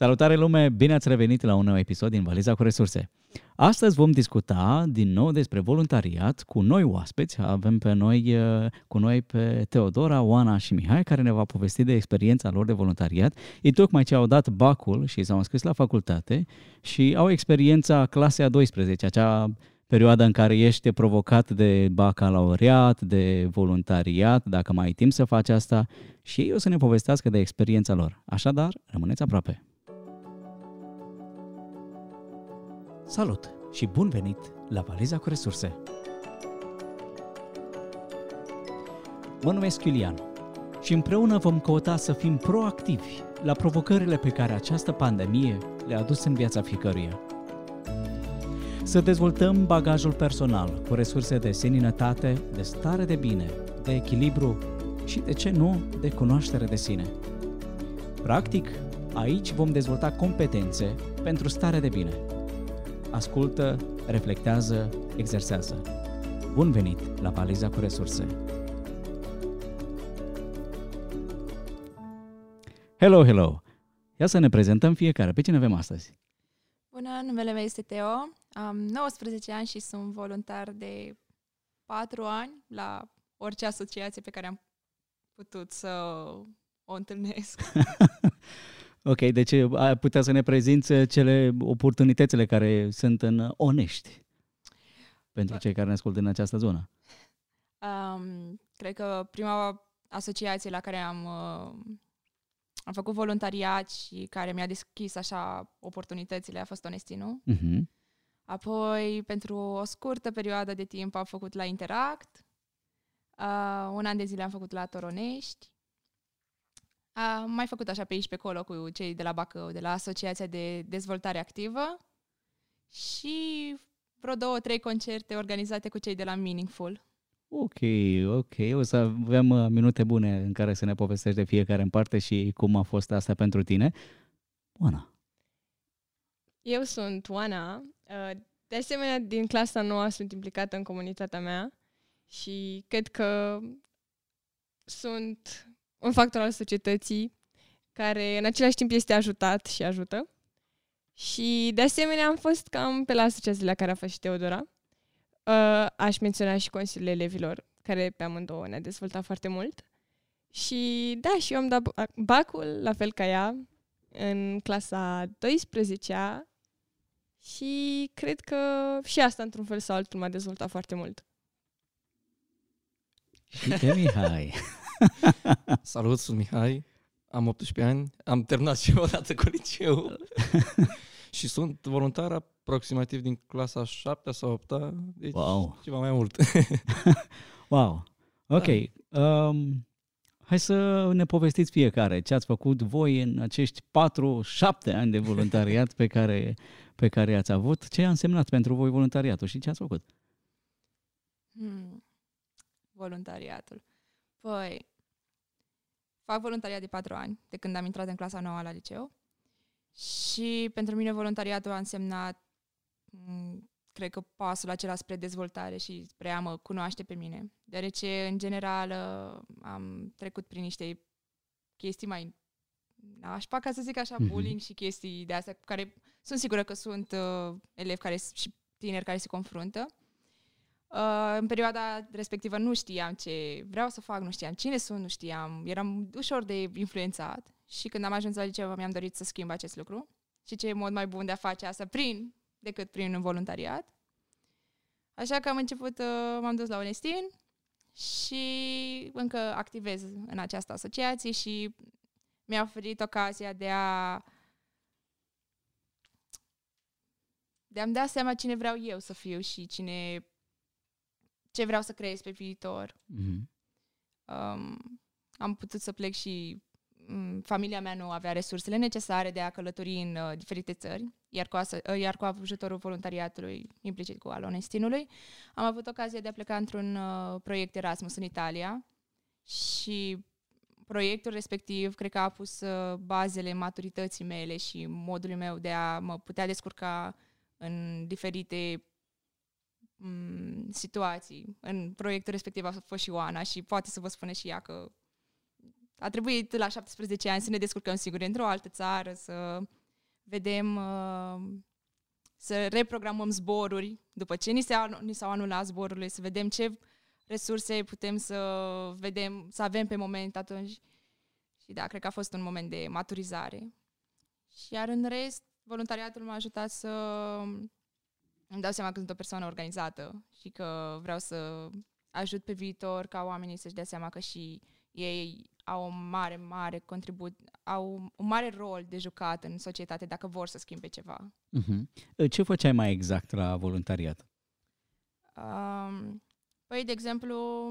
Salutare lume, bine ați revenit la un nou episod din Valiza cu Resurse. Astăzi vom discuta din nou despre voluntariat cu noi oaspeți. Avem pe noi, cu noi pe Teodora, Oana și Mihai, care ne va povesti de experiența lor de voluntariat. Ei tocmai ce au dat bacul și s-au înscris la facultate și au experiența clasei a 12, acea perioadă în care ești provocat de bacalaureat, de voluntariat, dacă mai ai timp să faci asta și ei o să ne povestească de experiența lor. Așadar, rămâneți aproape. Salut și bun venit la Valiza cu Resurse! Mă numesc Iulian și împreună vom căuta să fim proactivi la provocările pe care această pandemie le-a adus în viața fiecăruia. Să dezvoltăm bagajul personal cu resurse de seninătate, de stare de bine, de echilibru și, de ce nu, de cunoaștere de sine. Practic, aici vom dezvolta competențe pentru stare de bine – ascultă, reflectează, exersează. Bun venit la Baliza cu Resurse! Hello, hello! Ia să ne prezentăm fiecare. Pe cine avem astăzi? Bună, numele meu este Teo. Am 19 ani și sunt voluntar de 4 ani la orice asociație pe care am putut să o întâlnesc. Ok, deci ai putea să ne prezinți cele oportunitățile care sunt în Onești pentru cei care ne ascultă în această zonă. Um, cred că prima asociație la care am, uh, am făcut voluntariat și care mi-a deschis așa oportunitățile a fost Onestinu. Uh-huh. Apoi, pentru o scurtă perioadă de timp am făcut la Interact. Uh, un an de zile am făcut la Toronești. Am mai făcut așa pe aici, pe acolo, cu cei de la Bacău, de la Asociația de Dezvoltare Activă și vreo două, trei concerte organizate cu cei de la Meaningful. Ok, ok. O să avem uh, minute bune în care să ne povestești de fiecare în parte și cum a fost asta pentru tine. Oana. Eu sunt Oana. Uh, de asemenea, din clasa nouă sunt implicată în comunitatea mea și cred că sunt un factor al societății care în același timp este ajutat și ajută. Și de asemenea am fost cam pe la asociațiile la care a fost și Teodora. Uh, aș menționa și Consiliul Elevilor, care pe amândouă ne-a dezvoltat foarte mult. Și da, și eu am dat bacul, la fel ca ea, în clasa 12-a și cred că și asta, într-un fel sau altul, m-a dezvoltat foarte mult. Și de Mihai. Salut, sunt Mihai, am 18 ani, am terminat și eu odată cu liceu și sunt voluntar aproximativ din clasa 7 sau 8 deci wow. ceva mai mult. wow, ok. Da. Um, hai să ne povestiți fiecare ce ați făcut voi în acești 4-7 ani de voluntariat pe care, pe care ați avut. Ce a însemnat pentru voi voluntariatul și ce ați făcut? Hmm. Voluntariatul. Păi, fac voluntariat de patru ani, de când am intrat în clasa nouă la liceu. Și pentru mine voluntariatul a însemnat, mm, cred că pasul acela spre dezvoltare și spre a mă cunoaște pe mine. Deoarece, în general, am trecut prin niște chestii mai nașpa, ca să zic așa, mm-hmm. bullying și chestii de astea, care sunt sigură că sunt uh, elevi care, și tineri care se confruntă. Uh, în perioada respectivă nu știam ce vreau să fac, nu știam cine sunt, nu știam, eram ușor de influențat și când am ajuns la liceu mi-am dorit să schimb acest lucru și ce e mod mai bun de a face asta prin decât prin un voluntariat. Așa că am început, uh, m-am dus la Onestin și încă activez în această asociație și mi-a oferit ocazia de a de a-mi da seama cine vreau eu să fiu și cine ce vreau să creez pe viitor. Mm-hmm. Um, am putut să plec și um, familia mea nu avea resursele necesare de a călători în uh, diferite țări, iar cu, as- uh, iar cu ajutorul voluntariatului, implicit cu al Onestinului, am avut ocazia de a pleca într-un uh, proiect Erasmus în Italia și proiectul respectiv cred că a pus uh, bazele maturității mele și modului meu de a mă putea descurca în diferite m- situații. În proiectul respectiv a fost și Oana și poate să vă spune și ea că a trebuit la 17 ani să ne descurcăm siguri într-o altă țară, să vedem, uh, să reprogramăm zboruri după ce ni, se, ni s-au anulat zborurile, să vedem ce resurse putem să vedem, să avem pe moment atunci. Și da, cred că a fost un moment de maturizare. Și iar în rest, voluntariatul m-a ajutat să îmi dau seama că sunt o persoană organizată și că vreau să ajut pe viitor ca oamenii să-și dea seama că și ei au o mare, mare contribut, au un mare rol de jucat în societate dacă vor să schimbe ceva. Uh-huh. Ce făceai mai exact la voluntariat? Um, păi, de exemplu,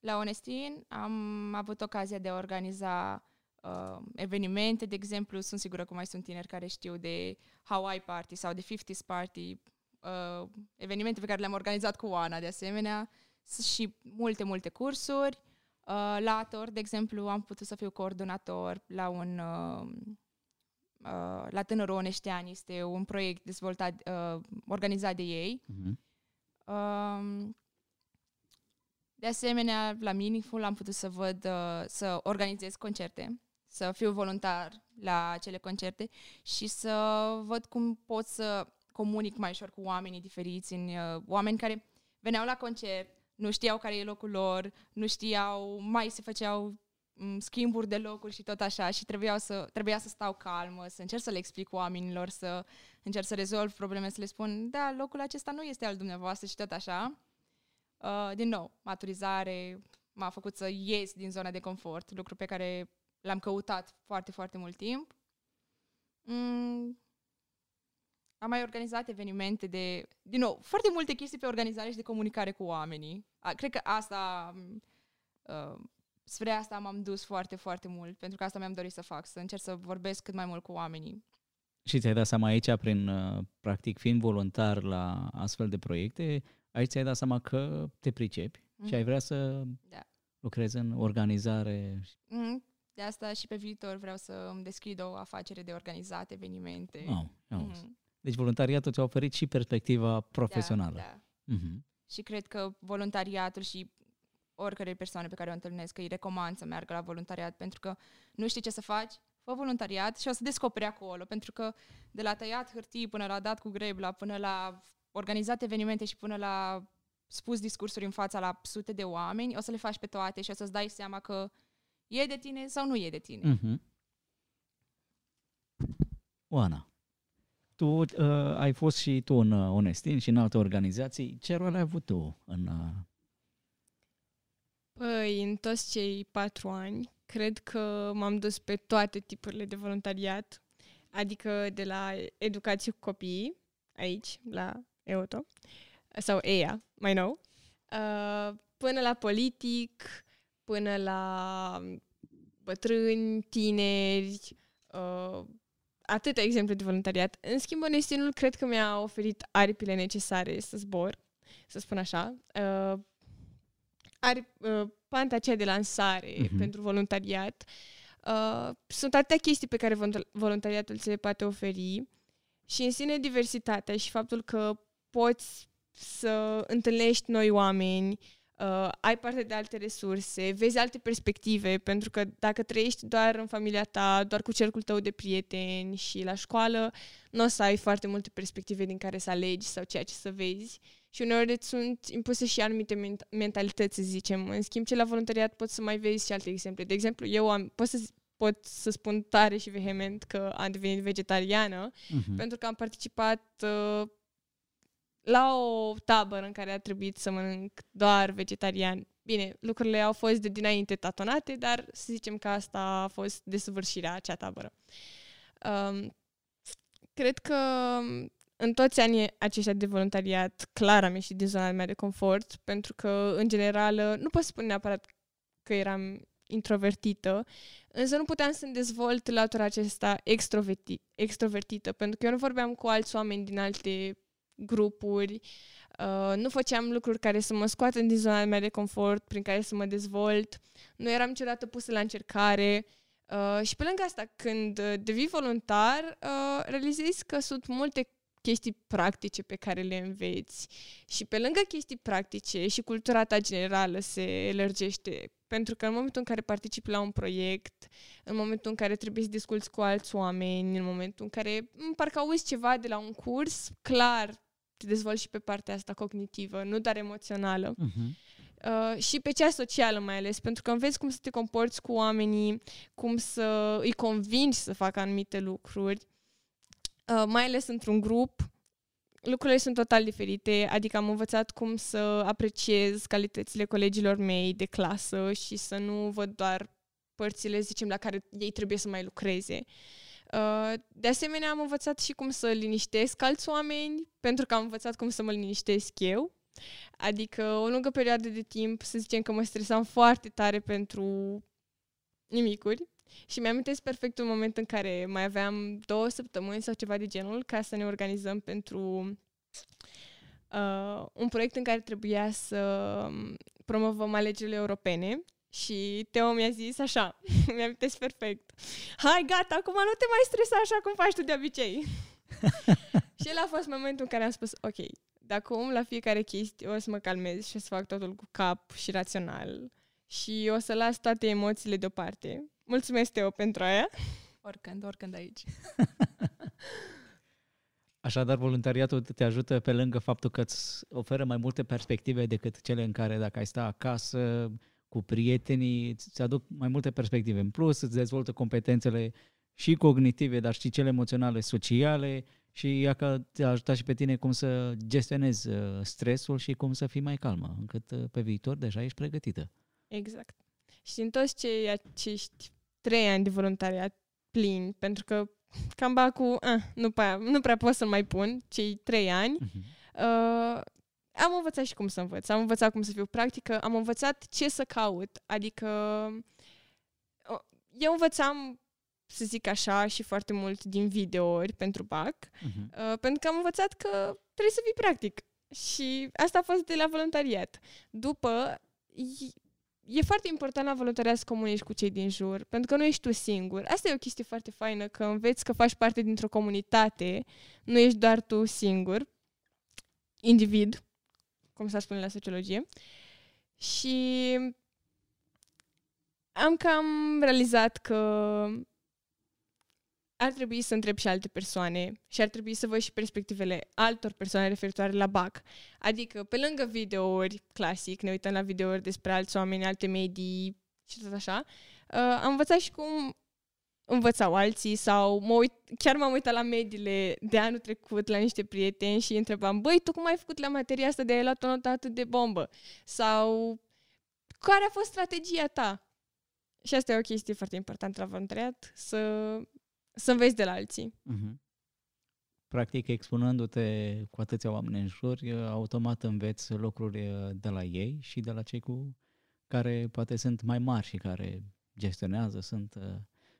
la Onestin am avut ocazia de a organiza uh, evenimente, de exemplu, sunt sigură că mai sunt tineri care știu de Hawaii Party sau de 50s Party, uh, evenimente pe care le-am organizat cu Oana, de asemenea, și multe, multe cursuri. Uh, la Ator, de exemplu, am putut să fiu coordonator la un uh, uh, la Tânărul Oneștean, este un proiect dezvoltat, uh, organizat de ei. Uh-huh. Uh, de asemenea, la Meaningful am putut să văd, uh, să organizez concerte, să fiu voluntar la acele concerte și să văd cum pot să comunic mai ușor cu oamenii diferiți, în, uh, oameni care veneau la concert, nu știau care e locul lor, nu știau, mai se făceau mm, schimburi de locuri și tot așa și trebuia să, trebuia să stau calmă, să încerc să le explic oamenilor, să încerc să rezolv probleme, să le spun, da, locul acesta nu este al dumneavoastră și tot așa. Uh, din nou, maturizare m-a făcut să ies din zona de confort, lucru pe care l-am căutat foarte, foarte mult timp. Mm, am mai organizat evenimente de, din nou, foarte multe chestii pe organizare și de comunicare cu oamenii. A, cred că asta, uh, spre asta m-am dus foarte, foarte mult, pentru că asta mi-am dorit să fac, să încerc să vorbesc cât mai mult cu oamenii. Și ți-ai dat seama aici, prin, uh, practic, fiind voluntar la astfel de proiecte, aici ți-ai dat seama că te pricepi mm-hmm. și ai vrea să da. lucrezi în organizare. Mm-hmm. De asta și pe viitor vreau să îmi deschid o afacere de organizat evenimente. Wow, mm-hmm. Deci voluntariatul ți-a oferit și perspectiva profesională. Da, da. Uh-huh. Și cred că voluntariatul și oricare persoană pe care o întâlnesc, îi recomand să meargă la voluntariat, pentru că nu știi ce să faci, fă voluntariat și o să descoperi acolo, pentru că de la tăiat hârtii până la dat cu grebla, până la organizat evenimente și până la spus discursuri în fața la sute de oameni, o să le faci pe toate și o să-ți dai seama că e de tine sau nu e de tine. Uh-huh. Oana, tu uh, ai fost și tu în uh, Onestin și în alte organizații. Ce rol ai avut tu în... Uh... Păi, în toți cei patru ani, cred că m-am dus pe toate tipurile de voluntariat, adică de la educație cu copiii, aici, la EOTO, sau EIA, mai nou, uh, până la politic, până la bătrâni, tineri, uh, atâtea exemple de voluntariat. În schimb, Onestinul cred că mi-a oferit aripile necesare să zbor, să spun așa. Uh, are uh, panta aceea de lansare uh-huh. pentru voluntariat. Uh, sunt atâtea chestii pe care voluntariatul se poate oferi și în sine diversitatea și faptul că poți să întâlnești noi oameni, uh, ai parte de alte resurse, vezi alte perspective, pentru că dacă trăiești doar în familia ta, doar cu cercul tău de prieteni și la școală, nu o să ai foarte multe perspective din care să alegi sau ceea ce să vezi. Și uneori îți sunt impuse și anumite mentalități, să zicem. În schimb, ce la voluntariat poți să mai vezi și alte exemple. De exemplu, eu am, pot să pot să spun tare și vehement că am devenit vegetariană, uh-huh. pentru că am participat uh, la o tabără în care a trebuit să mănânc doar vegetarian. Bine, lucrurile au fost de dinainte tatonate, dar să zicem că asta a fost desăvârșirea acea tabără. Um, cred că în toți anii aceștia de voluntariat, clar am ieșit din zona mea de confort, pentru că, în general, nu pot spune neapărat că eram introvertită, însă nu puteam să-mi dezvolt latura acesta extroverti- extrovertită, pentru că eu nu vorbeam cu alți oameni din alte grupuri, uh, nu făceam lucruri care să mă scoată din zona mea de confort, prin care să mă dezvolt, nu eram niciodată pusă la încercare. Uh, și pe lângă asta, când uh, devii voluntar, uh, realizezi că sunt multe chestii practice pe care le înveți. Și pe lângă chestii practice și cultura ta generală se lărgește Pentru că în momentul în care participi la un proiect, în momentul în care trebuie să discuți cu alți oameni, în momentul în care parcă auzi ceva de la un curs, clar te dezvolți și pe partea asta cognitivă, nu doar emoțională. Uh-huh. Uh, și pe cea socială mai ales, pentru că înveți cum să te comporți cu oamenii, cum să îi convingi să facă anumite lucruri, uh, mai ales într-un grup, lucrurile sunt total diferite, adică am învățat cum să apreciez calitățile colegilor mei de clasă și să nu văd doar părțile, zicem, la care ei trebuie să mai lucreze. Uh, de asemenea, am învățat și cum să liniștesc alți oameni, pentru că am învățat cum să mă liniștesc eu. Adică o lungă perioadă de timp, să zicem că mă stresam foarte tare pentru nimicuri și mi-am perfect un moment în care mai aveam două săptămâni sau ceva de genul ca să ne organizăm pentru uh, un proiect în care trebuia să promovăm alegerile europene și Teo mi-a zis așa, mi-am perfect, hai gata, acum nu te mai stresa așa cum faci tu de obicei. și el a fost momentul în care am spus, ok, de acum la fiecare chestie o să mă calmez și o să fac totul cu cap și rațional și o să las toate emoțiile deoparte. Mulțumesc, Teo, pentru aia. Oricând, oricând aici. Așadar, voluntariatul te ajută pe lângă faptul că îți oferă mai multe perspective decât cele în care dacă ai sta acasă cu prietenii, îți aduc mai multe perspective. În plus, îți dezvoltă competențele și cognitive, dar și cele emoționale, sociale și ea că te-a ajutat și pe tine cum să gestionezi uh, stresul și cum să fii mai calmă, încât uh, pe viitor deja ești pregătită. Exact. Și în toți cei acești trei ani de voluntariat plin, pentru că cam cu, ah, nu, prea, nu prea pot să mai pun, cei trei ani, uh-huh. uh, am învățat și cum să învăț. Am învățat cum să fiu practică, am învățat ce să caut. Adică eu învățam să zic așa, și foarte mult din videouri pentru BAC, uh-huh. uh, pentru că am învățat că trebuie să fii practic. Și asta a fost de la voluntariat. După, e foarte important la voluntariat să comunici cu cei din jur, pentru că nu ești tu singur. Asta e o chestie foarte faină, că înveți că faci parte dintr-o comunitate, nu ești doar tu singur, individ, cum s-ar spune la sociologie. Și am cam realizat că ar trebui să întreb și alte persoane și ar trebui să văd și perspectivele altor persoane referitoare la BAC. Adică, pe lângă videouri clasic, ne uităm la videouri despre alți oameni, alte medii și tot așa, uh, am învățat și cum învățau alții sau mă uit, chiar m-am uitat la mediile de anul trecut la niște prieteni și întrebam, băi, tu cum ai făcut la materia asta de ai luat o notă atât de bombă? Sau care a fost strategia ta? Și asta e o chestie foarte importantă la voluntariat, să să înveți de la alții. Uh-huh. Practic, expunându-te cu atâția oameni în jur, automat înveți lucruri de la ei și de la cei cu care poate sunt mai mari și care gestionează, sunt...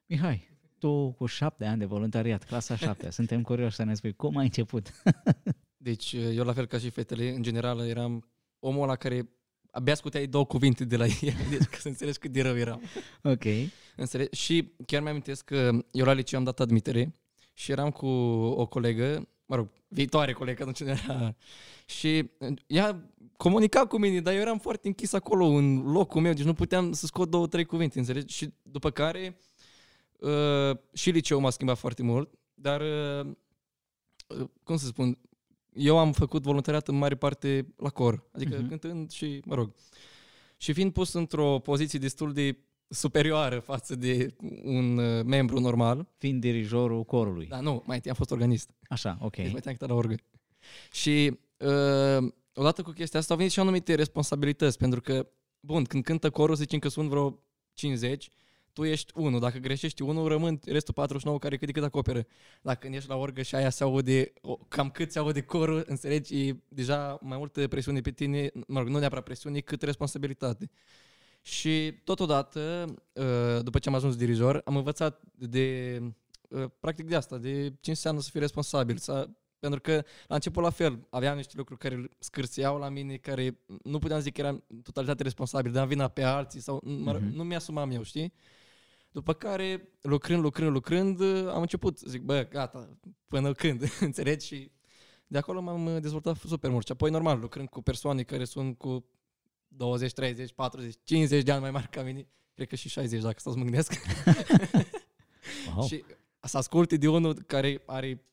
Uh... Mihai, tu cu șapte ani de voluntariat, clasa șaptea, suntem curioși să ne spui cum ai început. deci, eu la fel ca și fetele, în general, eram omul la care abia scuteai două cuvinte de la ea, deci ca să înțelegi cât de rău eram. Ok. Înțelegi? Și chiar mi-am amintesc că eu la liceu am dat admitere și eram cu o colegă, mă rog, viitoare colegă, atunci nu era... Și ea comunica cu mine, dar eu eram foarte închis acolo, în locul meu, deci nu puteam să scot două, trei cuvinte, înțelegi? Și după care uh, și liceul m-a schimbat foarte mult, dar, uh, uh cum să spun, eu am făcut voluntariat în mare parte la cor, adică uh-huh. cântând și, mă rog, și fiind pus într-o poziție destul de superioară față de un uh, membru normal. Fiind dirijorul corului. Da, nu, mai întâi am fost organist. Așa, ok. Deci mai întâi am la orgă. Și uh, odată cu chestia asta au venit și anumite responsabilități, pentru că, bun, când cântă corul, zicem că sunt vreo 50, tu ești unul. Dacă greșești unul, rămân restul 49 care cât de cât acoperă. Dacă ești la orgă și aia se aude, cam cât se aude corul, înțelegi, e deja mai multă presiune pe tine, mă rog, nu neapărat presiune, cât responsabilitate. Și totodată, uh, după ce am ajuns dirijor, am învățat de, uh, practic de asta, de ce înseamnă să fii responsabil, să, pentru că la început la fel, aveam niște lucruri care scârțeau la mine, care nu puteam zic că eram totalitate responsabil, dar vina pe alții sau uh-huh. nu mi-asumam eu, știi? După care, lucrând, lucrând, lucrând, am început să zic, bă, gata, până când, înțelegi? Și de acolo m-am dezvoltat super mult. Și apoi, normal, lucrând cu persoane care sunt cu 20, 30, 40, 50 de ani mai mari ca mine. Cred că și 60, dacă stau să mă gândesc. Wow. și să asculte de unul care are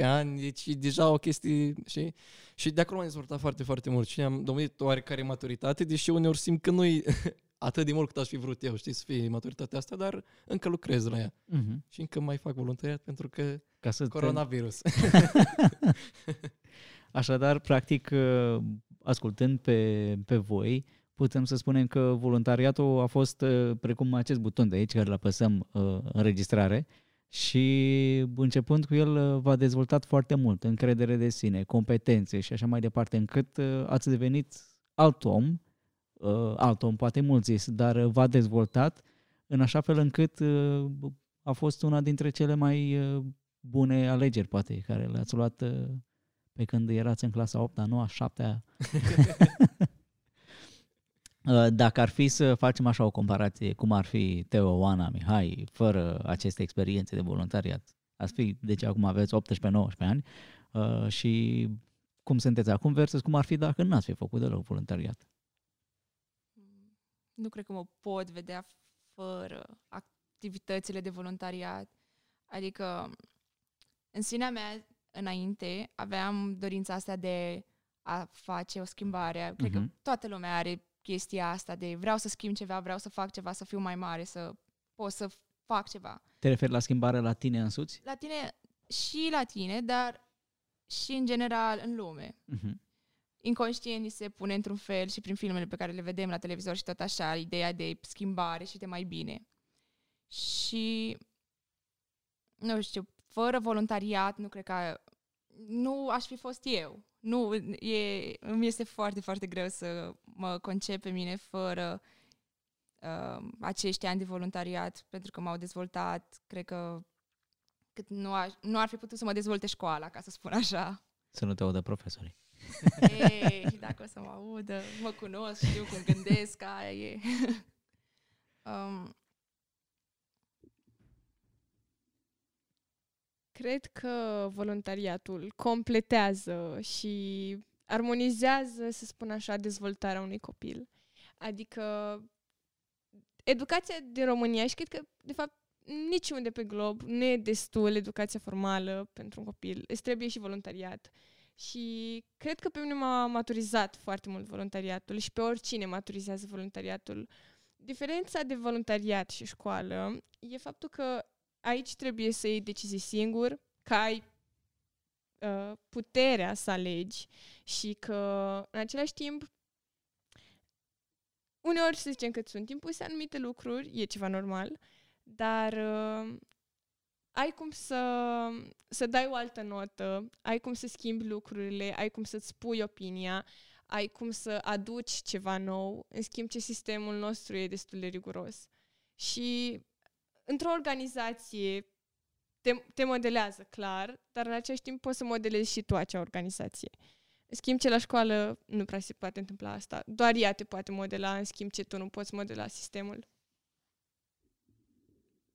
14-15 ani, deci e deja o chestie, și Și de acolo m-am dezvoltat foarte, foarte mult și am domnit oarecare maturitate, deși uneori simt că nu e atât de mult cât aș fi vrut eu, știi, să fie maturitatea asta, dar încă lucrez la ea. Mhm. Și încă mai fac voluntariat pentru că Ca să te- coronavirus. Așadar, practic, uh, ascultând pe, pe voi, putem să spunem că voluntariatul a fost uh, precum acest buton de aici, care îl apăsăm uh, înregistrare, și începând cu el uh, v-a dezvoltat foarte mult încredere de sine, competențe și așa mai departe, încât uh, ați devenit alt om, uh, alt om, poate mult zis, dar uh, v-a dezvoltat în așa fel încât uh, a fost una dintre cele mai uh, bune alegeri, poate, care le-ați luat uh, pe când erați în clasa 8 a 9 7 Dacă ar fi să facem așa o comparație, cum ar fi Teo, Oana, Mihai, fără aceste experiențe de voluntariat, ați fi, deci acum aveți 18-19 ani uh, și cum sunteți acum versus cum ar fi dacă n-ați fi făcut deloc voluntariat. Nu cred că mă pot vedea fără activitățile de voluntariat. Adică, în sinea mea, înainte, aveam dorința asta de a face o schimbare. Cred că Mhm. toată lumea are chestia asta de vreau să schimb ceva, vreau să fac ceva, să fiu mai mare, să pot să fac ceva. Te referi la schimbare la tine însuți? La tine și la tine, dar și în general în lume. Uh-huh. Inconștient ni se pune într-un fel și prin filmele pe care le vedem la televizor și tot așa, ideea de schimbare și de mai bine. Și nu știu, fără voluntariat nu cred că nu aș fi fost eu. Nu, e, îmi este foarte, foarte greu să mă concep pe mine fără uh, acești ani de voluntariat, pentru că m-au dezvoltat, cred că cât nu, aș, nu ar fi putut să mă dezvolte școala, ca să spun așa. Să nu te audă profesorii. Ei, și dacă o să mă audă, mă cunosc, știu cum gândesc, aia e. um, Cred că voluntariatul completează și armonizează, să spun așa, dezvoltarea unui copil. Adică educația din România și cred că, de fapt, niciunde pe glob nu e destul educația formală pentru un copil. Îți trebuie și voluntariat. Și cred că pe mine m-a maturizat foarte mult voluntariatul și pe oricine maturizează voluntariatul. Diferența de voluntariat și școală e faptul că aici trebuie să iei decizii singur, că ai uh, puterea să alegi și că în același timp uneori să zicem că îți sunt impuse anumite lucruri, e ceva normal, dar uh, ai cum să, să dai o altă notă, ai cum să schimbi lucrurile, ai cum să-ți spui opinia, ai cum să aduci ceva nou, în schimb ce sistemul nostru e destul de riguros. Și într-o organizație te, te modelează clar, dar în același timp poți să modelezi și tu acea organizație. În schimb, ce la școală nu prea se poate întâmpla asta. Doar ea te poate modela, în schimb ce tu nu poți modela sistemul.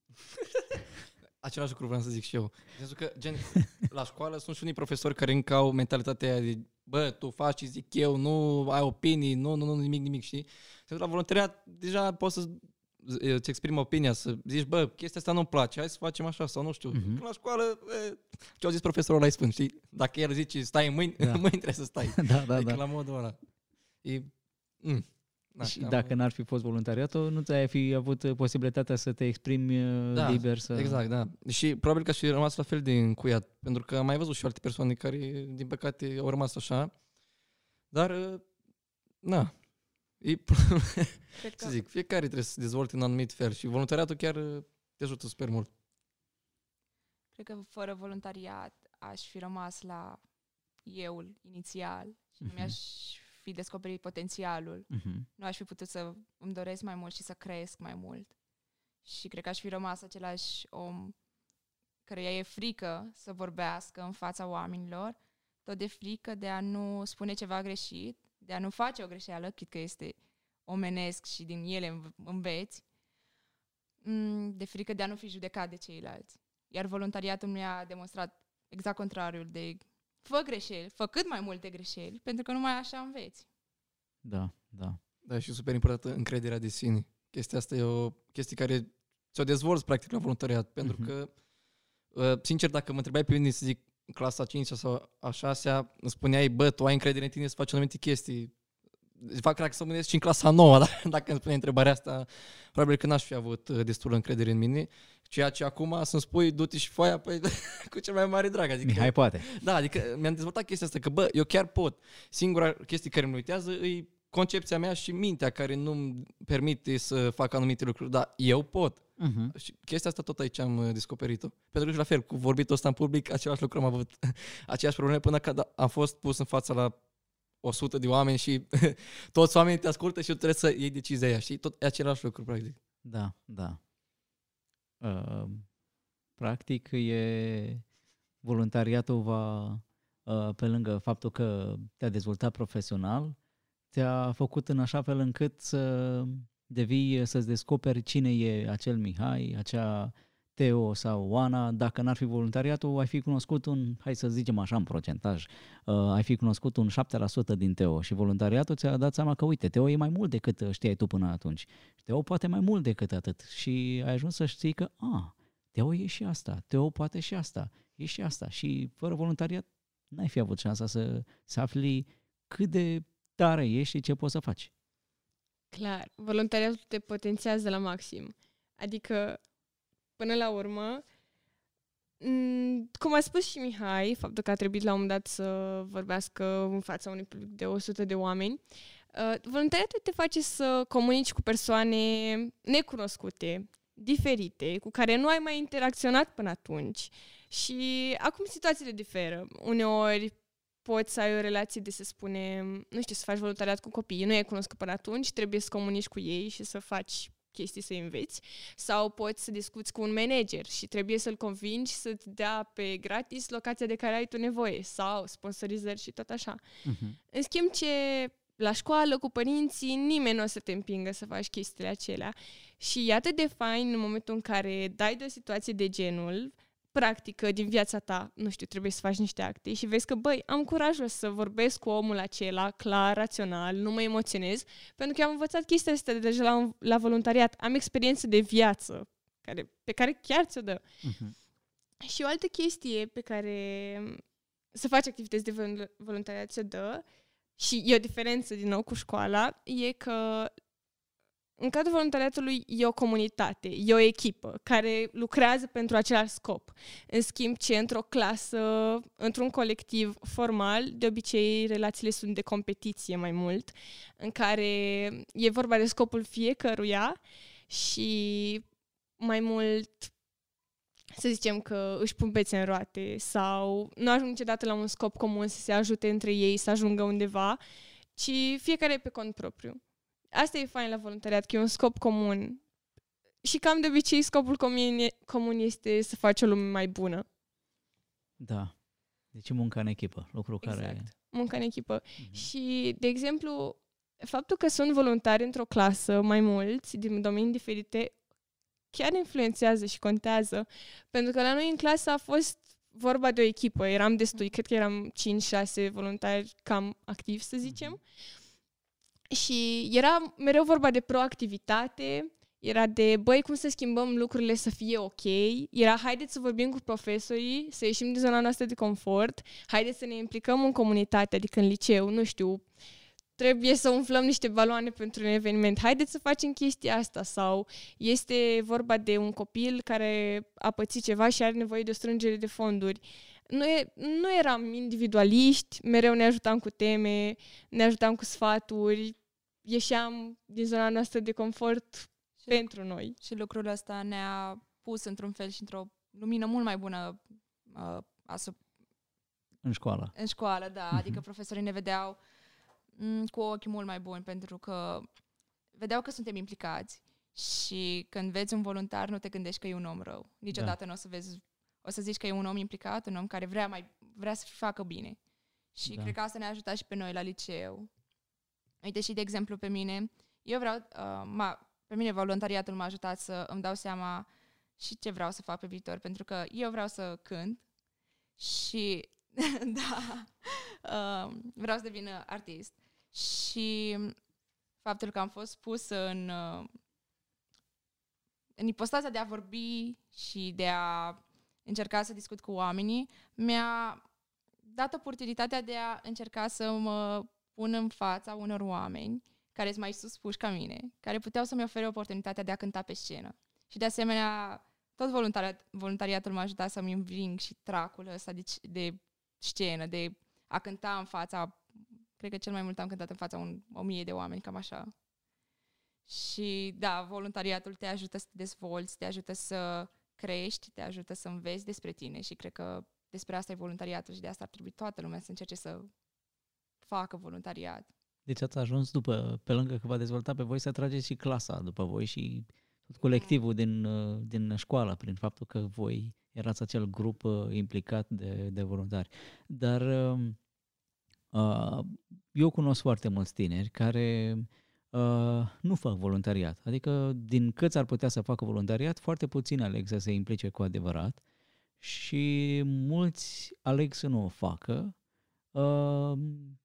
Același lucru vreau să zic și eu. În sensul că, gen, la școală sunt și unii profesori care încă au mentalitatea aia de bă, tu faci și zic eu, nu ai opinii, nu, nu, nu, nimic, nimic, știi? Pentru la voluntariat deja poți să îți exprimi opinia, să zici, bă, chestia asta nu-mi place, hai să facem așa sau nu știu. Mhm. Uh-huh. La școală, e, ce-au zis profesorul ăla spun, știi? Dacă el zice stai mâini, Da. da. mâini trebuie să stai. da, da, adică da. la modul ăla. E, mm. Da, și cam- dacă n-ar fi fost voluntariatul, nu ți-ai fi avut uh, posibilitatea să te exprimi uh, Da, liber. Să... Exact, da. Și probabil că aș fi rămas la fel de încuiat, pentru că am mai văzut și alte persoane care, din păcate, au rămas așa. Dar, uh, na, e, cred că să zic, fiecare trebuie să se dezvolte în anumit fel și voluntariatul chiar uh, te ajută super mult. Cred că fără voluntariat aș fi rămas la euul inițial și nu Mhm. mi-aș fi descoperit potențialul. Mhm. Nu aș fi putut să îmi doresc mai mult și să cresc mai mult. Și cred că aș fi rămas același om căruia e frică să vorbească în fața oamenilor, tot de frică de a nu spune ceva greșit, de a nu face o greșeală, chit că este omenesc și din ele înv- înveți, mm, de frică de a nu fi judecat de ceilalți. Iar voluntariatul mi-a demonstrat exact contrariul de fă greșeli, fă cât mai multe greșeli, pentru că numai așa înveți. Da, da. Da, și super importantă încrederea de sine. Chestia asta e o chestie care ți-o dezvolți practic la voluntariat, pentru Mhm. că, uh, sincer, dacă mă întrebai pe mine să zic în clasa 5 sau a 6 îmi spuneai, bă, tu ai încredere în tine să faci anumite chestii. Îți fac crack să mă gândesc și în clasa 9, dacă îmi spuneai întrebarea asta, probabil că n-aș fi avut uh, destul încredere în mine. Ceea ce acum să-mi spui, du-te și foaia, păi, cu cel mai mare drag. Adică, Mihai poate. Da, adică mi-am dezvoltat chestia asta, că bă, eu chiar pot. Singura chestie care mă uitează e concepția mea și mintea care nu-mi permite să fac anumite lucruri, dar eu pot. Uh-huh. Și chestia asta tot aici am uh, descoperit-o. Pentru că și la fel, cu vorbitul ăsta în public, același lucru am avut, aceeași probleme până când am fost pus în fața la 100 de oameni și toți oamenii te ascultă și tu trebuie să iei decizia aia, știi? Tot e același lucru, practic. Da, da. Uh, practic, e voluntariatul va, uh, pe lângă faptul că te-a dezvoltat profesional, te-a făcut în așa fel încât să devii, să-ți descoperi cine e acel Mihai, acea Teo sau Oana, dacă n-ar fi voluntariatul, ai fi cunoscut un, hai să zicem așa, în procentaj, uh, ai fi cunoscut un 7% din Teo și voluntariatul ți-a dat seama că, uite, Teo e mai mult decât uh, știai tu până atunci. Teo poate mai mult decât atât și ai ajuns să știi că, a, Teo e și asta, Teo poate și asta, e și asta și fără voluntariat n-ai fi avut șansa să, să afli cât de tare ești și ce poți să faci. Clar, voluntariatul te potențează la maxim. Adică, până la urmă, m, cum a spus și Mihai, faptul că a trebuit la un moment dat să vorbească în fața unui public de 100 de oameni, uh, voluntariatul te face să comunici cu persoane necunoscute, diferite, cu care nu ai mai interacționat până atunci. Și acum situațiile diferă. Uneori poți să ai o relație de, să spunem, nu știu, să faci voluntariat cu copiii, nu i-ai cunoscut până atunci, trebuie să comunici cu ei și să faci chestii să înveți. Sau poți să discuți cu un manager și trebuie să-l convingi să-ți dea pe gratis locația de care ai tu nevoie sau sponsorizări și tot așa. Uh-huh. În schimb, ce la școală, cu părinții, nimeni nu o să te împingă să faci chestiile acelea. Și e atât de fain în momentul în care dai de o situație de genul, practică din viața ta, nu știu, trebuie să faci niște acte și vezi că, băi, am curajul să vorbesc cu omul acela, clar, rațional, nu mă emoționez, pentru că am învățat chestia asta deja la, la voluntariat. Am experiență de viață care, pe care chiar ți-o dă. Uh-huh. Și o altă chestie pe care să faci activități de vol- voluntariat ți-o dă și e o diferență din nou cu școala, e că în cadrul voluntariatului e o comunitate, e o echipă care lucrează pentru același scop. În schimb, ce într-o clasă, într-un colectiv formal, de obicei relațiile sunt de competiție mai mult, în care e vorba de scopul fiecăruia și mai mult să zicem că își pun bețe în roate sau nu ajung niciodată la un scop comun să se ajute între ei să ajungă undeva, ci fiecare e pe cont propriu. Asta e fain la voluntariat, că e un scop comun. Și cam de obicei scopul comun, e- comun este să faci o lume mai bună. Da. Deci munca în echipă, lucru care... Exact. Munca în echipă. Mhm. Și, de exemplu, faptul că sunt voluntari într-o clasă mai mulți, din domenii diferite, chiar influențează și contează. Pentru că la noi în clasă a fost vorba de o echipă. Eram destui, cred că eram 5-6 voluntari cam activi, să zicem. Și era mereu vorba de proactivitate, era de, băi, cum să schimbăm lucrurile să fie ok, era, haideți să vorbim cu profesorii, să ieșim din zona noastră de confort, haideți să ne implicăm în comunitate, adică în liceu, nu știu, trebuie să umflăm niște baloane pentru un eveniment, haideți să facem chestia asta sau este vorba de un copil care a pățit ceva și are nevoie de o strângere de fonduri. Nu, e, nu eram individualiști, mereu ne ajutam cu teme, ne ajutam cu sfaturi, ieșeam din zona noastră de confort Și, pentru noi. și lucrul ăsta ne-a pus într-un fel și într-o lumină mult mai bună uh, asup- În școală. în școală, da. Mhm. Adică profesorii ne vedeau mm, cu ochii mult mai buni pentru că vedeau că suntem implicați și când vezi un voluntar nu te gândești că e un om rău. Niciodată nu o să vezi, o să zici că e un om implicat, un om care vrea, mai, vrea să facă bine. Și Da. cred că asta ne-a ajutat și pe noi la liceu. Uite și de exemplu pe mine, eu vreau, uh, m-a, pe mine voluntariatul m-a ajutat să îmi dau seama și ce vreau să fac pe viitor, pentru că eu vreau să cânt și da, uh, vreau să devin artist Și faptul că am fost pus în, uh, în ipostaza de a vorbi și de a încerca să discut cu oamenii, mi-a dat oportunitatea de a încerca să mă pun în fața unor oameni care sunt mai suspuși ca mine, care puteau să-mi ofere oportunitatea de a cânta pe scenă. Și de asemenea, tot voluntariat, voluntariatul m-a ajutat să-mi înving și tracul ăsta de, de scenă, de a cânta în fața, cred că cel mai mult am cântat în fața un, o mie de oameni, cam așa. Și da, voluntariatul te ajută să te dezvolți, te ajută să crești, te ajută să înveți despre tine și cred că despre asta e voluntariatul și de asta ar trebui toată lumea să încerce să facă voluntariat. Deci ați ajuns după, pe lângă că v-a dezvoltat pe voi, să atrageți și clasa după voi și tot colectivul din, uh, din școală, prin faptul că voi erați acel grup uh, implicat de, de voluntari. Dar um, uh, eu cunosc foarte mulți tineri care uh, nu fac voluntariat. Adică din câți ar putea să facă voluntariat, foarte puțini aleg să se implice cu adevărat și mulți aleg să nu o facă uh,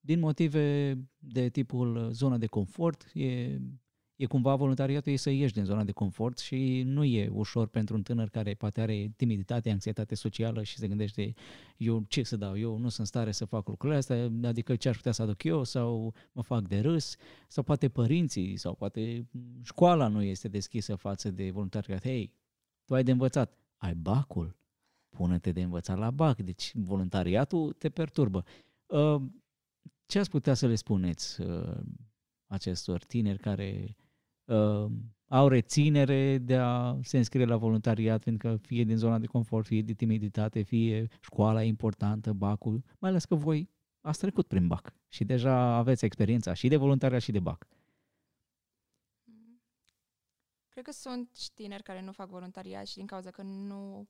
din motive de tipul zona de confort, e e cumva voluntariatul e să ieși din zona de confort și nu e ușor pentru un tânăr care poate are timiditate, anxietate socială și se gândește eu ce să dau, eu nu sunt stare să fac lucrurile astea, adică ce aș putea să aduc eu? Sau mă fac de râs? Sau poate părinții? Sau poate școala nu este deschisă față de voluntariat. Hei, tu ai de învățat, ai bacul, pune-te de învățat la bac, deci voluntariatul te perturbă. Uh, ce ați putea să le spuneți uh, acestor tineri care uh, au reținere de a se înscrie la voluntariat, fiindcă fie din zona de confort, fie de timiditate, fie școala importantă, bacul, mai ales că voi ați trecut prin bac și deja aveți experiența și de voluntariat și de bac. Cred că sunt și tineri care nu fac voluntariat și din cauza că nu...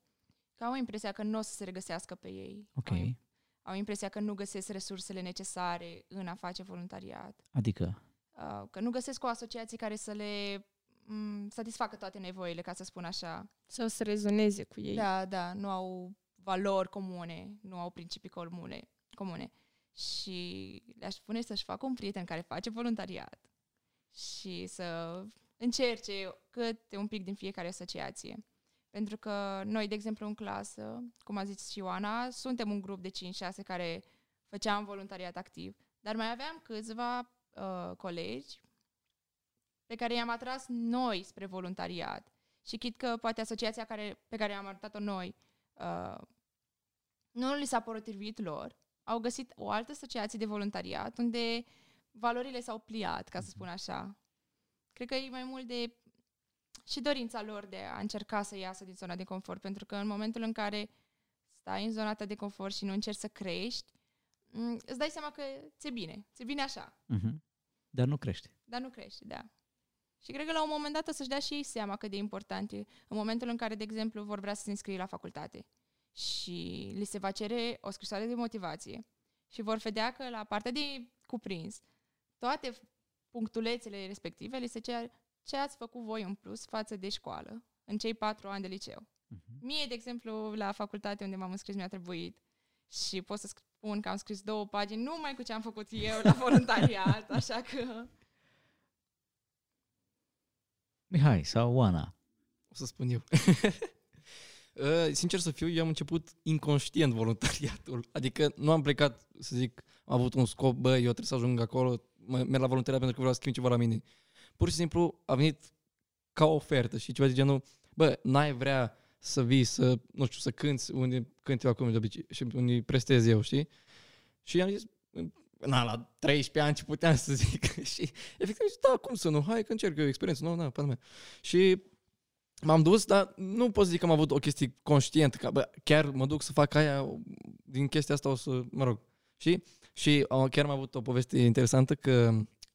că au impresia că nu o să se regăsească pe ei. Ok. Au, au impresia că nu găsesc resursele necesare în a face voluntariat. Adică? Uh, că nu găsesc o asociație care să le m- satisfacă toate nevoile, ca să spun așa. Sau să rezoneze cu ei. Da, da, nu au valori comune, nu au principii comune. comune. Și le-aș spune să-și facă un prieten care face voluntariat și să încerce câte un pic din fiecare asociație. Pentru că noi, de exemplu, în clasă, cum a zis și Ioana, suntem un grup de 5-6 care făceam voluntariat activ, dar mai aveam câțiva uh, colegi pe care i-am atras noi spre voluntariat. Și chit că poate asociația care, pe care am arătat-o noi uh, nu li s-a potrivit lor, au găsit o altă asociație de voluntariat unde valorile s-au pliat, ca să spun așa. Cred că e mai mult de și dorința lor de a încerca să iasă din zona de confort, pentru că în momentul în care stai în zona ta de confort și nu încerci să crești, Mm, îți dai seama că ți-e bine, ți-e bine așa. Uh-huh. Dar nu crește. Dar nu crește, da. Și cred că la un moment dat o să-și dea și ei seama cât de important e în momentul în care, de exemplu, vor vrea să se înscrie la facultate și li se va cere o scrisoare de motivație și vor vedea că la partea de cuprins toate punctulețele respective li se cer ce ați făcut voi în plus față de școală în cei patru ani de liceu. Uh-huh. Mie, de exemplu, la facultate unde m-am înscris mi-a trebuit și pot să spun că am scris două pagini numai cu ce am făcut eu la voluntariat, așa că... Mihai sau Oana? O să spun eu. Uh, sincer să fiu, eu am început inconștient voluntariatul. Adică nu am plecat, să zic, am avut un scop, bă, eu trebuie să ajung acolo, merg la voluntariat pentru că vreau să schimb ceva la mine. Pur și simplu a venit ca o ofertă și ceva de genul, bă, n-ai vrea să vii să, nu știu, să cânti unde cânt eu acum de obicei și unde prestez eu, știi? Și am zis, na, la 13 ani ce puteam să zic. și efectiv zis, da, cum să nu, hai că încerc eu experiență, nu, na, pe mea. Și m-am dus, dar nu pot să zic că am avut o chestie conștientă, că bă, chiar mă duc să fac aia, din chestia asta o să, mă rog. Și, și chiar am avut o poveste interesantă că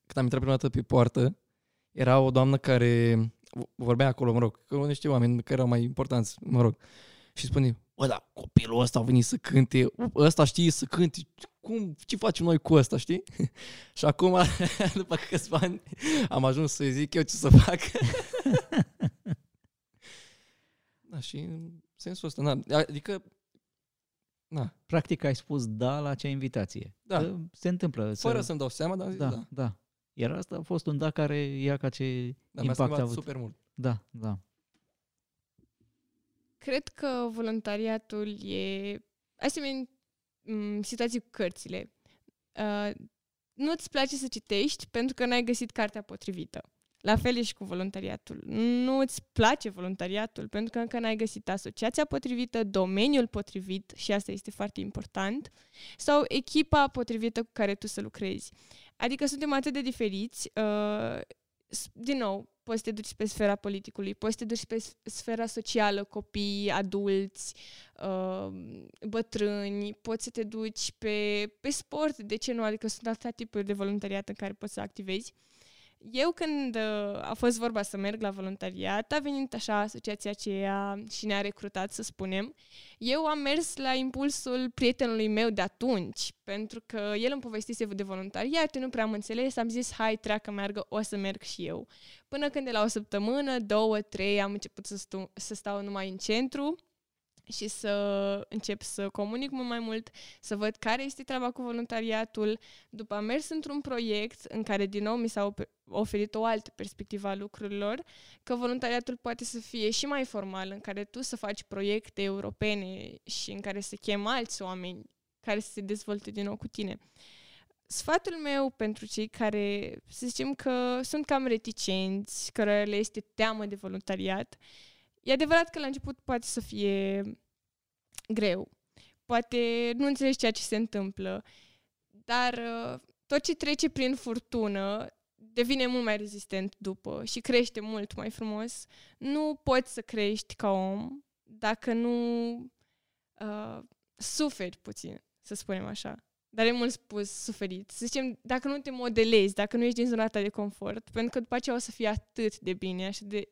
când am intrat prima dată pe poartă, era o doamnă care vorbea acolo, mă rog, că niște oameni care erau mai importanți, mă rog. Și spune, bă, da, copilul ăsta a venit să cânte, ăsta știe să cânte, cum, ce facem noi cu ăsta, știi? și acum, după câțiva ani, am ajuns să zic eu ce să fac. da, și în sensul ăsta, na, adică Da. Practic ai spus da la acea invitație. Da. Că Se întâmplă. Fără să... să-mi dau seama, dar am zis da, da. da. Da. Iar asta a fost un da care ia ca ce Dar mi-a impact a schimbat avut. super mult. Da, da. Cred că voluntariatul e asemenea m, situații cu cărțile. Uh, nu-ți place să citești pentru că n-ai găsit cartea potrivită. La fel e și cu voluntariatul. Nu îți place voluntariatul pentru că încă n-ai găsit asociația potrivită, domeniul potrivit și asta este foarte important, sau echipa potrivită cu care tu să lucrezi. Adică suntem atât de diferiți. Uh, s- din nou, poți să te duci pe sfera politicului, poți să te duci pe s- sfera socială, copii, adulți, uh, bătrâni, poți să te duci pe, pe sport, de ce nu? Adică sunt atâtea tipuri de voluntariat în care poți să activezi. Eu când uh, a fost vorba să merg la voluntariat, a venit așa asociația aceea și ne-a recrutat, să spunem. Eu am mers la impulsul prietenului meu de atunci, pentru că el îmi povestise de voluntariat, eu nu prea am înțeles, am zis, hai, treacă, meargă, o să merg și eu. Până când de la o săptămână, două, trei, am început să, stu- să stau numai în centru și să încep să comunic mult mai mult, să văd care este treaba cu voluntariatul. După am mers într-un proiect în care din nou mi s-a op- oferit o altă perspectivă a lucrurilor, că voluntariatul poate să fie și mai formal, în care tu să faci proiecte europene și în care să chem alți oameni care să se dezvolte din nou cu tine. Sfatul meu pentru cei care, să zicem că sunt cam reticenți, care le este teamă de voluntariat, e adevărat că la început poate să fie greu. Poate nu înțelegi ceea ce se întâmplă, dar uh, tot ce trece prin furtună devine mult mai rezistent după și crește mult mai frumos. Nu poți să crești ca om dacă nu uh, suferi puțin, să spunem așa. Dar e mult spus suferit. Să zicem, dacă nu te modelezi, dacă nu ești din zona ta de confort, pentru că după aceea o să fie atât de bine, așa de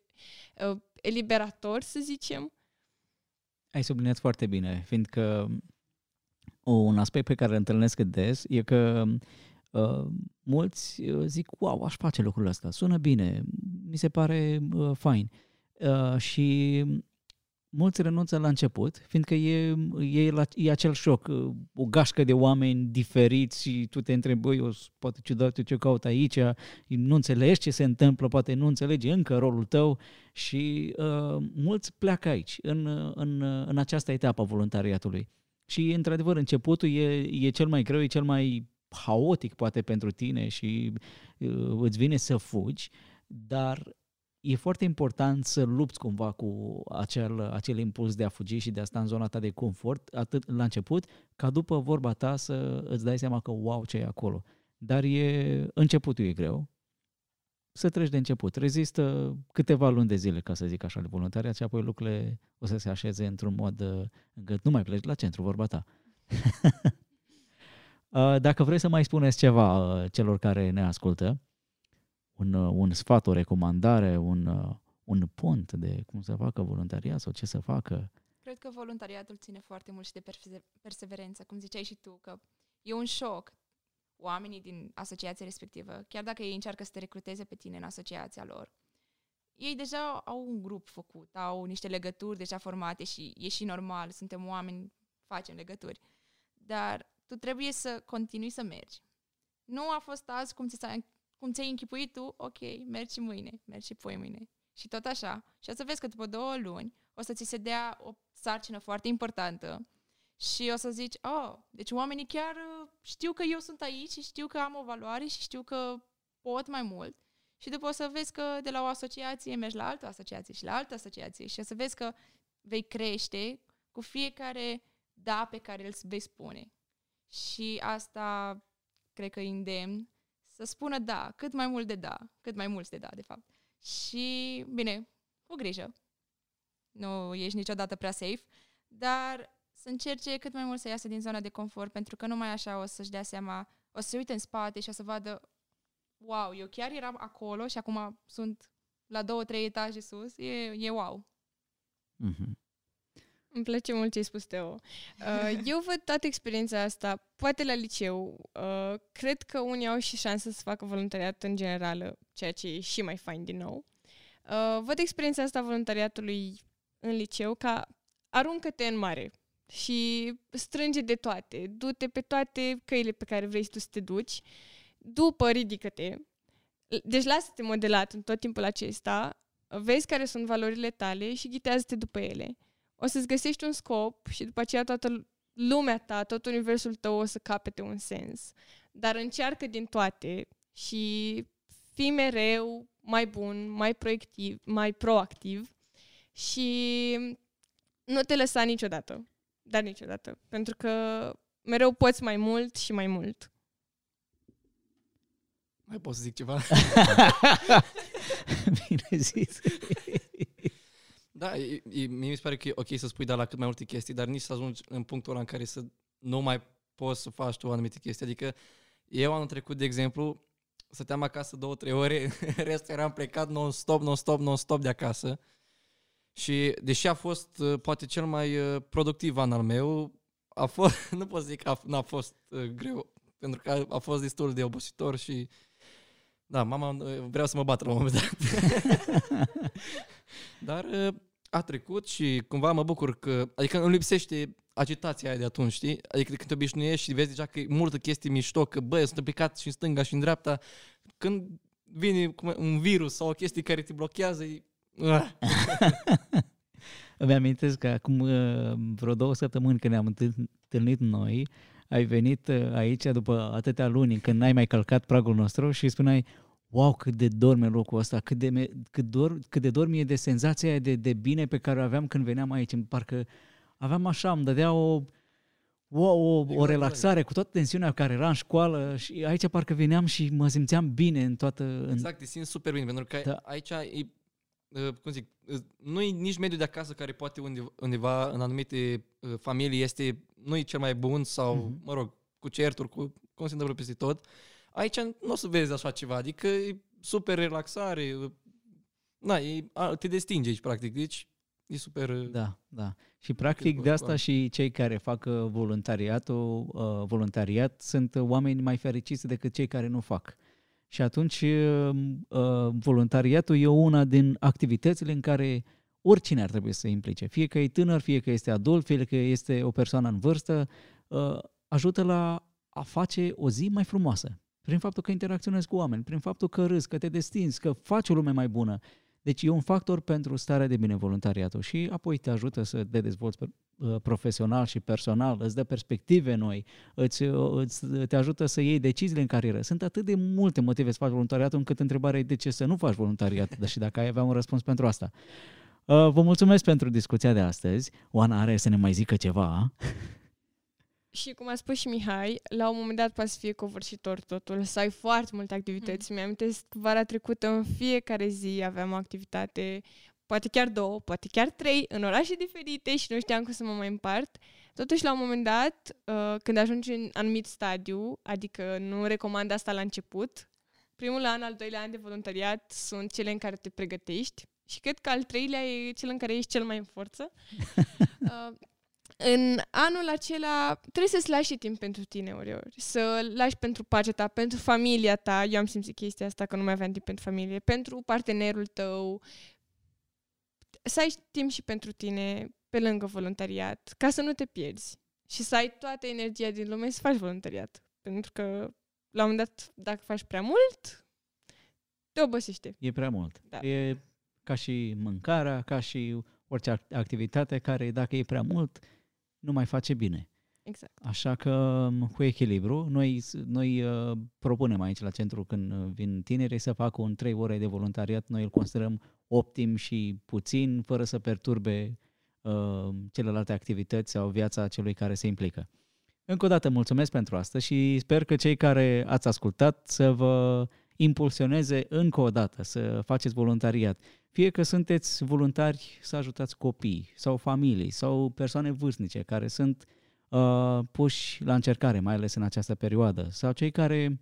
uh, eliberator, să zicem. Ai subliniat foarte bine, fiindcă un aspect pe care îl întâlnesc des e că uh, mulți uh, zic, wow, aș face lucrul ăsta, sună bine, mi se pare uh, fain. Uh, și mulți renunță la început, fiindcă e, e, la, e acel șoc, uh, o gașcă de oameni diferiți și tu te întrebi, băi, eu s- poate ciudat eu ce caut aici, nu înțelegi ce se întâmplă, poate nu înțelegi încă rolul tău și uh, mulți pleacă aici, în, în, în această etapă a voluntariatului. Și, într-adevăr, începutul e, e cel mai greu, e cel mai haotic, poate, pentru tine și uh, îți vine să fugi, dar e foarte important să lupți cumva cu acel, acel impuls de a fugi și de a sta în zona ta de confort, atât la început, ca după vorba ta să îți dai seama că, wow, ce e acolo. Dar e, începutul e greu, să treci de început. Rezistă câteva luni de zile, ca să zic așa, de voluntariat și apoi lucrurile o să se așeze într-un mod uh, încât nu mai pleci la centru, vorba ta. Uh, Dacă vreți să mai spuneți ceva uh, celor care ne ascultă, un, uh, un sfat, o recomandare, un, uh, un pont de cum să facă voluntariat sau ce să facă, Cred că voluntariatul ține foarte mult și de perse- perseverență, cum ziceai și tu, că e un șoc. Oamenii din asociația respectivă, chiar dacă ei încearcă să te recruteze pe tine în asociația lor, ei deja au un grup făcut, au niște legături deja formate și e și normal, suntem oameni, facem legături. Dar tu trebuie să continui să mergi. Nu a fost azi cum, ți s-a, cum ți-ai închipuit tu, ok, mergi și mâine, mergi și poi mâine. Și tot așa. Și o să vezi că după două luni o să ți se dea o sarcină foarte importantă și o să zici, oh, deci oamenii chiar uh, știu că eu sunt aici și știu că am o valoare și știu că pot mai mult. Și după o să vezi că de la o asociație mergi la altă asociație și la altă asociație și o să vezi că vei crește cu fiecare da pe care îl vei spune. Și asta cred că îi îndemn să spună da, cât mai mult de da, cât mai mulți de da, de fapt. Și, bine, cu grijă. Nu ești niciodată prea safe, dar să încerce cât mai mult să iasă din zona de confort, pentru că numai așa o să-și dea seama, o să se uite în spate și o să vadă wow, eu chiar eram acolo și acum sunt la două, trei etaje sus, e, e wow. Mhm. Îmi place mult ce ai spus, Teo. Uh, eu văd toată experiența asta, poate la liceu. Uh, cred că unii au și șansa să facă voluntariat în general, ceea ce e și mai fain din nou. Uh, văd experiența asta a voluntariatului în liceu ca aruncă-te în mare. și strânge de toate. Du-te pe toate căile pe care vrei tu să te duci. După, ridică-te. Deci lasă-te modelat în tot timpul acesta, vezi care sunt valorile tale și ghitează-te după ele. O să-ți găsești un scop și după aceea toată lumea ta, tot universul tău o să capete un sens. Dar încearcă din toate și fii mereu mai bun, mai proactiv, mai proactiv și nu te lăsa niciodată. Dar niciodată. Pentru că mereu poți mai mult și mai mult. Mai pot să zic ceva? Bine zis. da, e, e, mie mi se pare că e ok să spui da la cât mai multe chestii, dar nici să ajungi în punctul ăla în care să nu mai poți să faci tu anumite chestii. Adică eu anul trecut, de exemplu, stăteam acasă două, trei ore, restul eram plecat non-stop, non-stop, non-stop de acasă. Și deși a fost uh, poate cel mai uh, productiv an al meu, a fost, nu pot zic că a, n-a fost uh, greu, pentru că a, a fost destul de obositor și da, mama vreau să mă bată la un moment dat. Dar a trecut și cumva mă bucur că, adică îmi lipsește agitația aia de atunci, știi? Adică când te obișnuiești și vezi deja că e multă chestie mișto, că bă, sunt implicat și în stânga și în dreapta, când vine un virus sau o chestie care te blochează, e... Îmi amintesc că acum uh, vreo două săptămâni când ne-am întâlnit noi, ai venit uh, aici după atâtea luni când n-ai mai călcat pragul nostru și spuneai wow, cât de dorme locul ăsta, cât de, cât, dor, cât de dormi e de senzația de, de bine pe care o aveam când veneam aici. Parcă aveam așa, îmi dădea o, o, o, o relaxare cu toată tensiunea care era în școală și aici parcă veneam și mă simțeam bine în toată... Exact, te simți super bine, pentru că da. aici e, uh, cum zic, uh, nu e nici mediul de acasă care poate undeva, undeva în anumite uh, familii este, nu e cel mai bun sau, mm-hmm. mă rog, cu certuri, cu cum se întâmplă peste tot. Aici nu o să vezi așa ceva, adică e super relaxare, na, e, te destinge aici, practic, deci e super... Da, da. Și practic de asta și cei care fac uh, voluntariatul, uh, voluntariat sunt oameni mai fericiți decât cei care nu fac. Și atunci uh, voluntariatul e una din activitățile în care oricine ar trebui să se implice. Fie că e tânăr, fie că este adult, fie că este o persoană în vârstă, ajută la a face o zi mai frumoasă. Prin faptul că interacționezi cu oameni, prin faptul că râzi, că te destinzi, că faci o lume mai bună. Deci e un factor pentru starea de bine voluntariatul și apoi te ajută să te dezvolți uh, profesional și personal, îți dă perspective noi, îți, uh, îți, te ajută să iei deciziile în carieră. Sunt atât de multe motive să faci voluntariatul încât întrebarea e de ce să nu faci voluntariat, dar și dacă ai avea un răspuns pentru asta. Uh, vă mulțumesc pentru discuția de astăzi. Oana are să ne mai zică ceva. Și cum a spus și Mihai, la un moment dat poate să fie covârșitor totul, să ai foarte multe activități. Mm. Mi-am vara trecută în fiecare zi aveam o activitate, poate chiar două, poate chiar trei, în orașe diferite și nu știam cum să mă mai împart. Totuși, la un moment dat, uh, când ajungi în anumit stadiu, adică nu recomand asta la început, primul an, al doilea an de voluntariat sunt cele în care te pregătești și cred că al treilea e cel în care ești cel mai în forță. uh, în anul acela trebuie să-ți lași și timp pentru tine uneori, să lași pentru pacea ta, pentru familia ta, eu am simțit chestia asta că nu mai aveam timp pentru familie, pentru partenerul tău, să ai timp și pentru tine pe lângă voluntariat, ca să nu te pierzi și să ai toată energia din lume să faci voluntariat. Pentru că la un moment dat, dacă faci prea mult, te obosește. E prea mult. Da. E ca și mâncarea, ca și orice activitate care, dacă e prea mult, nu mai face bine. Exact. Așa că cu echilibru, noi, noi uh, propunem aici la centru când vin tinerii să facă un 3 ore de voluntariat, noi îl considerăm optim și puțin, fără să perturbe uh, celelalte activități sau viața celui care se implică. Încă o dată mulțumesc pentru asta și sper că cei care ați ascultat să vă impulsioneze încă o dată să faceți voluntariat. Fie că sunteți voluntari să ajutați copii sau familii sau persoane vârstnice care sunt uh, puși la încercare, mai ales în această perioadă, sau cei care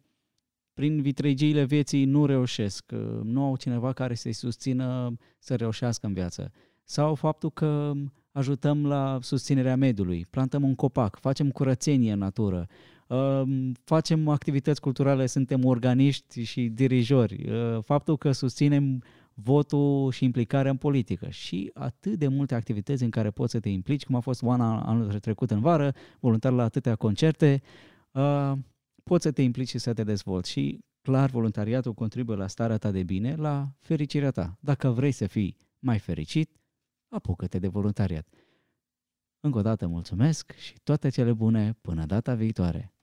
prin vitregiile vieții nu reușesc, uh, nu au cineva care să-i susțină să reușească în viață, sau faptul că ajutăm la susținerea mediului, plantăm un copac, facem curățenie în natură, facem activități culturale, suntem organiști și dirijori. Uh, faptul că susținem votul și implicarea în politică și atât de multe activități în care poți să te implici, cum a fost Oana anul trecut în vară, voluntar la atâtea concerte, uh, poți să te implici și să te dezvolți și clar voluntariatul contribuie la starea ta de bine, la fericirea ta. Dacă vrei să fii mai fericit, apucă-te de voluntariat. Încă o dată mulțumesc și toate cele bune până data viitoare.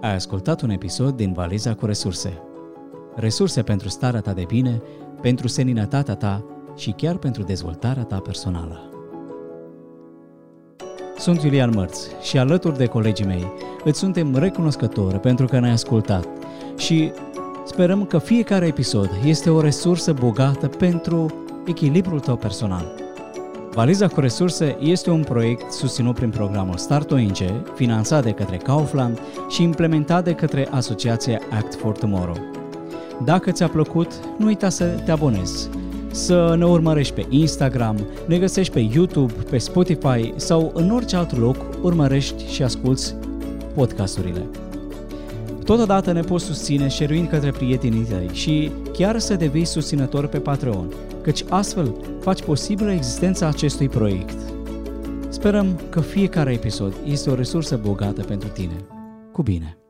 Ai ascultat un episod din Valiza cu resurse. Resurse pentru starea ta de bine, pentru seninătatea ta și chiar pentru dezvoltarea ta personală. Sunt Iulian Mărț și alături de colegii mei îți suntem recunoscători pentru că ne-ai ascultat și sperăm că fiecare episod este o resursă bogată pentru echilibrul tău personal. Valiza cu resurse este un proiect susținut prin programul Start ONG, finanțat de către Kaufland și implementat de către asociația Act for Tomorrow. Dacă ți-a plăcut, nu uita să te abonezi, să ne urmărești pe Instagram, ne găsești pe YouTube, pe Spotify sau în orice alt loc urmărești și asculți podcasturile. Totodată ne poți susține share către prietenii tăi și chiar să devii susținător pe Patreon, căci astfel faci posibilă existența acestui proiect. Sperăm că fiecare episod este o resursă bogată pentru tine. Cu bine!